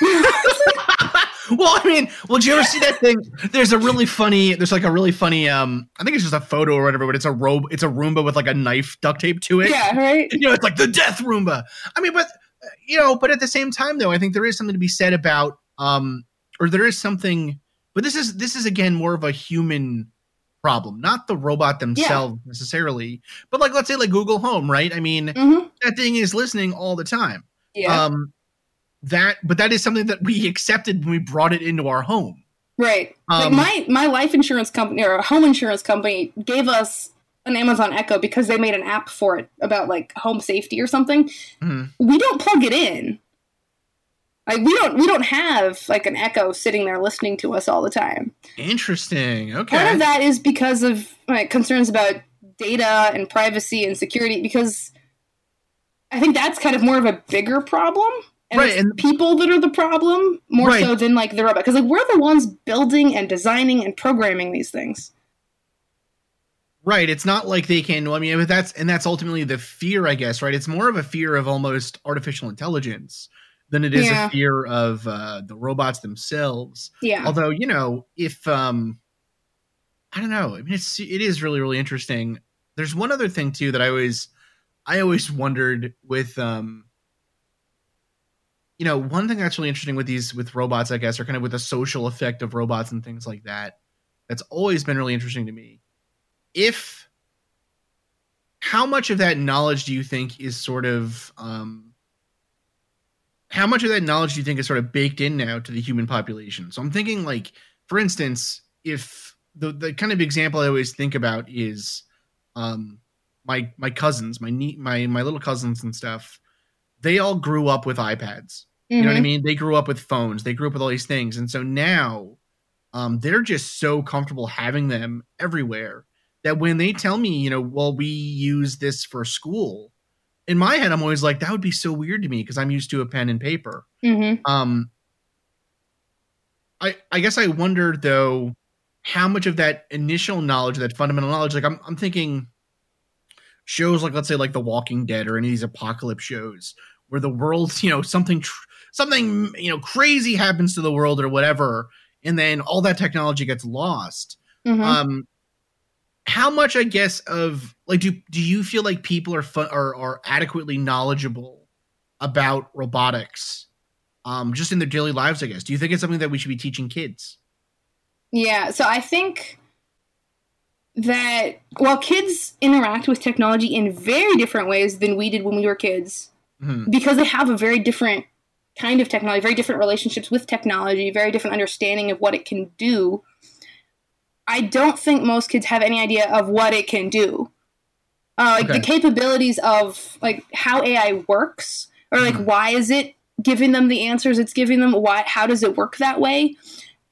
Speaker 1: well, I mean, well, did you ever see that thing? There's a really funny. There's like a really funny. Um, I think it's just a photo or whatever, but it's a robe. It's a Roomba with like a knife duct tape to it.
Speaker 2: Yeah, right.
Speaker 1: You know, it's like the death Roomba. I mean, but you know, but at the same time, though, I think there is something to be said about um, or there is something, but this is this is again more of a human problem, not the robot themselves yeah. necessarily, but like let's say like Google Home, right? I mean, mm-hmm. that thing is listening all the time.
Speaker 2: Yeah. Um,
Speaker 1: that, but that is something that we accepted when we brought it into our home.
Speaker 2: Right. Um, like my my life insurance company or home insurance company gave us an Amazon Echo because they made an app for it about like home safety or something. Mm-hmm. We don't plug it in. Like we don't we don't have like an echo sitting there listening to us all the time.
Speaker 1: Interesting. Okay.
Speaker 2: Part of that is because of like, concerns about data and privacy and security because I think that's kind of more of a bigger problem. And right, and people that are the problem more right. so than like the robot because like we're the ones building and designing and programming these things.
Speaker 1: Right. It's not like they can. I mean, that's and that's ultimately the fear, I guess. Right. It's more of a fear of almost artificial intelligence than it is yeah. a fear of uh, the robots themselves.
Speaker 2: Yeah.
Speaker 1: Although you know, if um, I don't know. I mean, it's it is really really interesting. There's one other thing too that I always I always wondered with um you know, one thing that's really interesting with these with robots, I guess, or kind of with the social effect of robots and things like that. That's always been really interesting to me. If how much of that knowledge do you think is sort of um how much of that knowledge do you think is sort of baked in now to the human population? So I'm thinking like, for instance, if the the kind of example I always think about is um my my cousins, my nie- my my little cousins and stuff, they all grew up with iPads. You know what I
Speaker 2: Mhm.
Speaker 1: mean? They grew up with phones. They grew up with all these things, and so now, um, they're just so comfortable having them everywhere that when they tell me, you know, well, we use this for school. In my head, I'm always like, that would be so weird to me because I'm used to a pen and paper.
Speaker 2: Mhm.
Speaker 1: Um, I I guess I wonder though how much of that initial knowledge, that fundamental knowledge, like I'm I'm thinking shows like let's say like The Walking Dead or any of these apocalypse shows where the world, you know, something tr- something you know crazy happens to the world or whatever, and then all that technology gets lost.
Speaker 2: Mhm.
Speaker 1: Um, how much I guess of like do do you feel like people are are are adequately knowledgeable about robotics? Um, just in their daily lives, I guess. Do you think it's something that we should be teaching kids?
Speaker 2: Yeah, so I think that while kids interact with technology in very different ways than we did when we were kids,
Speaker 1: Mhm.
Speaker 2: because they have a very different kind of technology, very different relationships with technology, very different understanding of what it can do. I don't think most kids have any idea of what it can do. Uh, like
Speaker 1: Okay.
Speaker 2: the capabilities of like how AI works, or like
Speaker 1: Mhm.
Speaker 2: why is it giving them the answers it's giving them? Why? How does it work that way?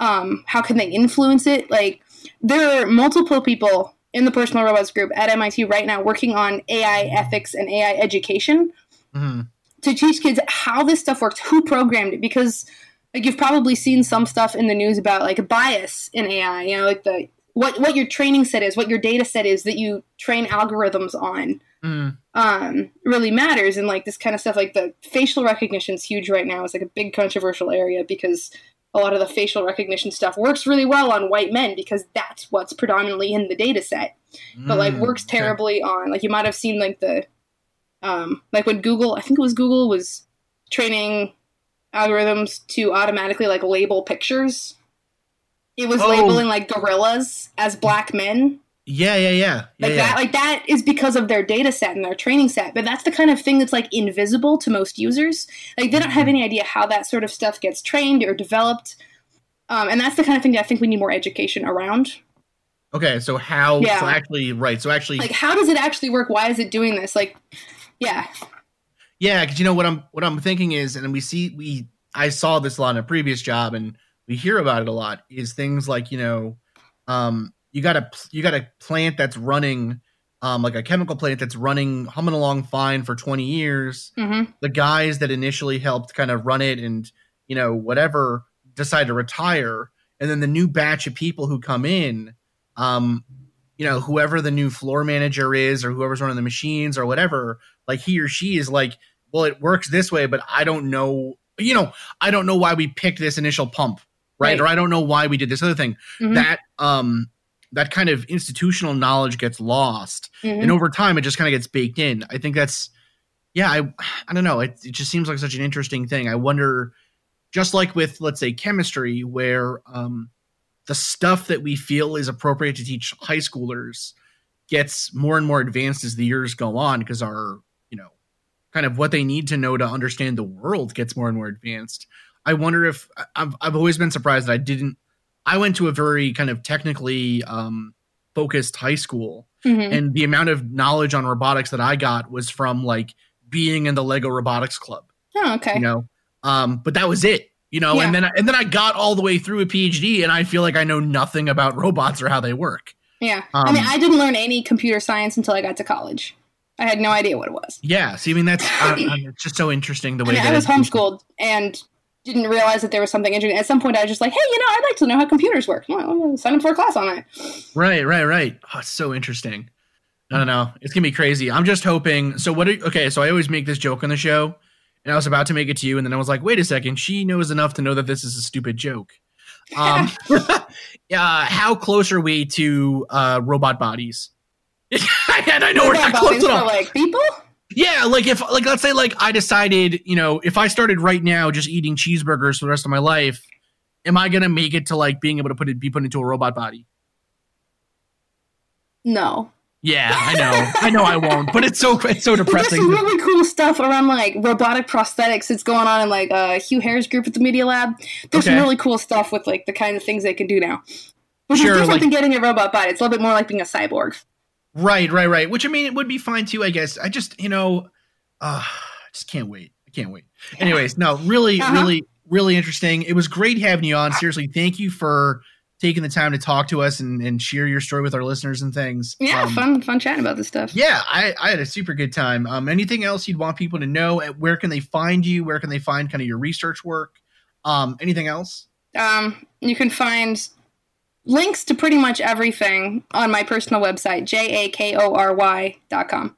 Speaker 2: Um, how can they influence it? Like there are multiple people in the personal robots group at MIT right now working on AI ethics and AI education
Speaker 1: Mhm.
Speaker 2: to teach kids how this stuff works, who programmed it, because like you've probably seen some stuff in the news about like bias in AI, you know, like the what what your training set is, what your data set is that you train algorithms on
Speaker 1: Mhm.
Speaker 2: um really matters and like this kind of stuff like the facial recognition is huge right now it's like a big controversial area because a lot of the facial recognition stuff works really well on white men because that's what's predominantly in the data set but like
Speaker 1: Mm,
Speaker 2: works
Speaker 1: okay.
Speaker 2: terribly on like you might have seen like the um like when google i think it was google was training algorithms to automatically like label pictures it was
Speaker 1: Oh.
Speaker 2: labeling like gorillas as black men
Speaker 1: Yeah, yeah, yeah, yeah.
Speaker 2: like
Speaker 1: yeah.
Speaker 2: that like that is because of their data set and their training set but that's the kind of thing that's like invisible to most users like they don't have any idea how that sort of stuff gets trained or developed um, and that's the kind of thing that i think we need more education around
Speaker 1: Okay, so how?
Speaker 2: Yeah.
Speaker 1: So actually, right. So actually,
Speaker 2: like how does it actually work why is it doing this like yeah
Speaker 1: Yeah, because you know what I'm what I'm thinking is, and we see we I saw this a lot in a previous job, and we hear about it a lot. Is things like you know, um, you got a you got a plant that's running, um, like a chemical plant that's running humming along fine for 20 years.
Speaker 2: hmm
Speaker 1: The guys that initially helped kind of run it and you know whatever decide to retire, and then the new batch of people who come in, um, you know, whoever the new floor manager is or whoever's running the machines or whatever, like he or she is like, well, it works this way, but I don't know, you know, I don't know why we picked this initial pump, right?
Speaker 2: Right.
Speaker 1: Or I don't know why we did this other thing.
Speaker 2: Mhm.
Speaker 1: That um that kind of institutional knowledge gets lost.
Speaker 2: Mhm.
Speaker 1: And over time it just kind of gets baked in. I think that's yeah, I I don't know. It, it just seems like such an interesting thing. I wonder just like with let's say chemistry where um the stuff that we feel is appropriate to teach high schoolers gets more and more advanced as the years go on because our you know kind of what they need to know to understand the world gets more and more advanced. I wonder if i've, I've always been surprised that i didn't i went to a very kind of technically um focused high school
Speaker 2: Mhm.
Speaker 1: and the amount of knowledge on robotics that i got was from like being in the lego robotics club.
Speaker 2: Oh okay.
Speaker 1: You know? Um but that was it you know
Speaker 2: Yeah.
Speaker 1: and then I, and then i got all the way through a phd and i feel like i know nothing about robots or how they work.
Speaker 2: Yeah. I mean
Speaker 1: um,
Speaker 2: i didn't learn any computer science until i got to college. I had no idea what it was.
Speaker 1: Yeah so i mean that's I, I, it's just so interesting the
Speaker 2: I
Speaker 1: way
Speaker 2: mean,
Speaker 1: that
Speaker 2: I was homeschooled and didn't realize that there was something interesting. At some point, I was just like, "Hey, you know, I'd like to know how computers work. Well, sign up for a class on it
Speaker 1: right right right. Oh, it's so interesting. I don't know. It's gonna be crazy. I'm just hoping so what are, okay so i always make this joke on the show and i was about to make it to you and then i was like wait a second she knows enough to know that this is a stupid joke um yeah how close are we to uh robot bodies and i know we're not close at all
Speaker 2: like people.
Speaker 1: Yeah, like if like let's say like I decided, you know, if I started right now just eating cheeseburgers for the rest of my life, am I gonna make it to like being able to put it be put into a robot body?
Speaker 2: No.
Speaker 1: Yeah, I know, I know, I won't. But it's so it's so
Speaker 2: But there's
Speaker 1: depressing.
Speaker 2: some really cool stuff around like robotic prosthetics that's going on in like uh, Hugh Herr's group at the Media Lab. There's
Speaker 1: Okay.
Speaker 2: some really cool stuff with like the kind of things they can do now. Which
Speaker 1: Sure,
Speaker 2: is different
Speaker 1: like-
Speaker 2: than getting a robot body. It's a little bit more like being a cyborg.
Speaker 1: Right, right, right. Which I mean, it would be fine too. I guess. I just, you know, uh, just can't wait. I can't wait. Anyways, no, really,
Speaker 2: Uh-huh.
Speaker 1: really, really interesting. It was great having you on. Seriously, thank you for taking the time to talk to us and, and share your story with our listeners and things.
Speaker 2: Yeah,
Speaker 1: Um,
Speaker 2: fun fun chatting about this stuff.
Speaker 1: Yeah, I, I had a super good time. Um, anything else you'd want people to know? Uh, Where can they find you? Where can they find kind of your research work? Um, anything else?
Speaker 2: Um, you can find links to pretty much everything on my personal website, j a k o r y dot com.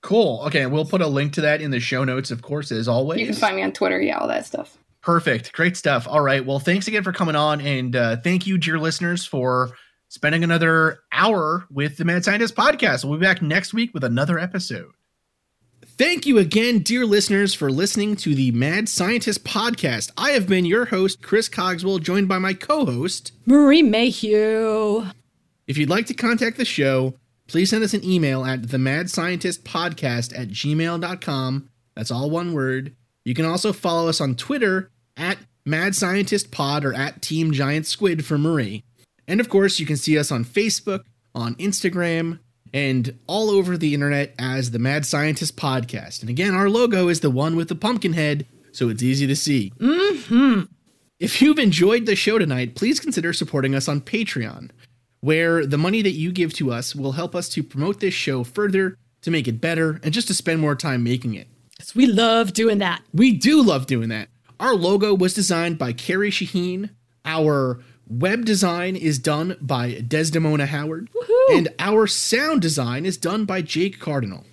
Speaker 1: Cool. Okay, we'll put a link to that in the show notes, of course, as always.
Speaker 2: You can find me on Twitter, yeah, all that stuff.
Speaker 1: Perfect. Great stuff. All right. Well, thanks again for coming on. And uh, thank you, dear listeners, for spending another hour with the Mad Scientist podcast. We'll be back next week with another episode. Thank you again, dear listeners, for listening to the Mad Scientist podcast. I have been your host, Chris Cogswell, joined by my co host.
Speaker 3: Marie Mayhew.
Speaker 1: If you'd like to contact the show, please send us an email at themadscientistpodcast Mad Scientist Podcast at gmail.com. That's all one word. You can also follow us on Twitter at Mad Scientist Pod or at Team Giant Squid for Marie. And of course, you can see us on Facebook, on Instagram, and all over the internet as the Mad Scientist Podcast. And again, our logo is the one with the pumpkin head, so it's easy to see.
Speaker 3: Mm-hmm.
Speaker 1: If you've enjoyed the show tonight, please consider supporting us on Patreon, where the money that you give to us will help us to promote this show further, to make it better, and just to spend more time making it.
Speaker 3: we love doing that.
Speaker 1: We do love doing that. Our logo was designed by Carrie Shaheen. Our web design is done by Desdemona Howard.
Speaker 3: Woohoo.
Speaker 1: And our sound design is done by Jake Cardinal.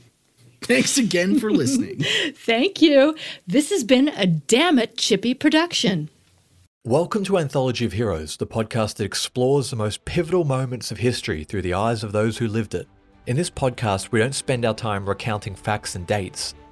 Speaker 1: Thanks again for listening.
Speaker 3: Thank you. This has been a damn it chippy production.
Speaker 4: Welcome to Anthology of Heroes, the podcast that explores the most pivotal moments of history through the eyes of those who lived it. In this podcast, we don't spend our time recounting facts and dates.